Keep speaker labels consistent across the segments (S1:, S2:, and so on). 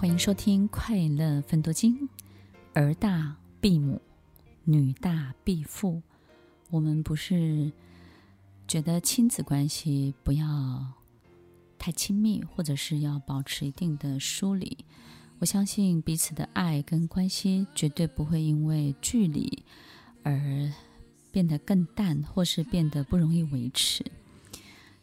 S1: 欢迎收听《快乐分多金》，儿大必母，女大必父。我们不是觉得亲子关系不要太亲密，或者是要保持一定的疏离。我相信彼此的爱跟关系绝对不会因为距离而变得更淡，或是变得不容易维持。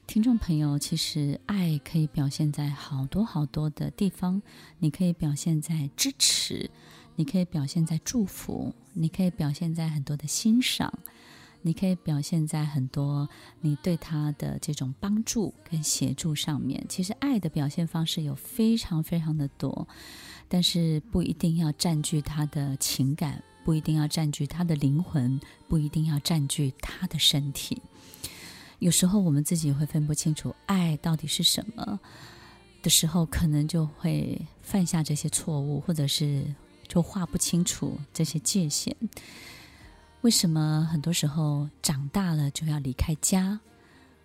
S1: 听众朋友，其实爱可以表现在好多好多的地方。你可以表现在支持，你可以表现在祝福，你可以表现在很多的欣赏，你可以表现在很多你对他的这种帮助跟协助上面。其实爱的表现方式有非常非常的多，但是不一定要占据他的情感，不一定要占据他的灵魂，不一定要占据他的身体。有时候我们自己会分不清楚爱到底是什么的时候，可能就会犯下这些错误，或者是就划不清楚这些界限。为什么很多时候长大了就要离开家？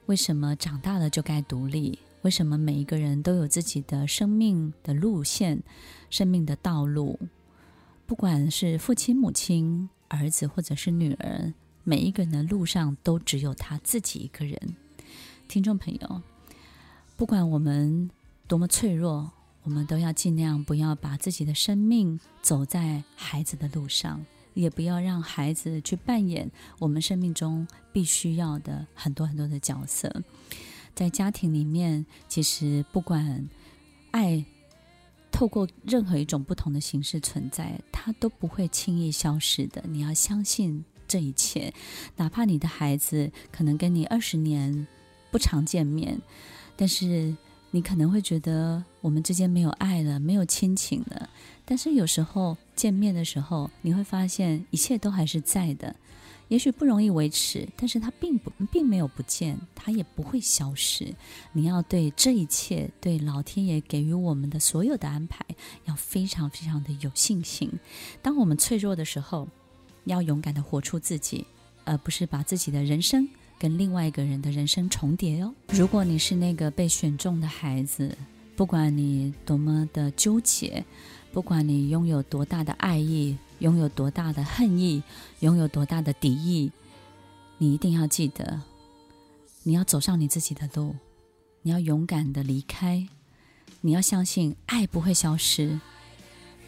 S1: 为什么长大了就该独立？为什么每一个人都有自己的生命的路线、生命的道路？不管是父亲、母亲、儿子，或者是女儿。每一个人的路上都只有他自己一个人。听众朋友，不管我们多么脆弱，我们都要尽量不要把自己的生命走在孩子的路上，也不要让孩子去扮演我们生命中必须要的很多很多的角色。在家庭里面，其实不管爱透过任何一种不同的形式存在，它都不会轻易消失的。你要相信。这一切，哪怕你的孩子可能跟你二十年不常见面，但是你可能会觉得我们之间没有爱了，没有亲情了。但是有时候见面的时候，你会发现一切都还是在的。也许不容易维持，但是它并不并没有不见，它也不会消失。你要对这一切，对老天爷给予我们的所有的安排，要非常非常的有信心。当我们脆弱的时候，要勇敢地活出自己，而不是把自己的人生跟另外一个人的人生重叠哦。如果你是那个被选中的孩子，不管你多么的纠结，不管你拥有多大的爱意，拥有多大的恨意，拥有多大的敌意，你一定要记得，你要走上你自己的路，你要勇敢地离开，你要相信爱不会消失。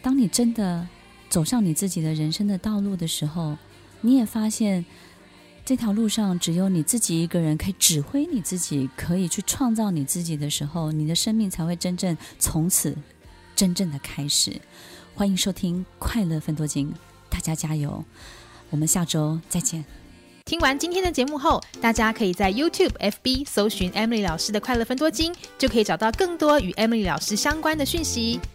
S1: 当你真的走上你自己的人生的道路的时候，你也发现这条路上只有你自己一个人可以指挥你自己，可以去创造你自己的时候，你的生命才会真正从此真正的开始。欢迎收听《快乐分多金》，大家加油！我们下周再见。
S2: 听完今天的节目后，大家可以在 YouTube、FB 搜寻 Emily 老师的《快乐分多金》，就可以找到更多与 Emily 老师相关的讯息。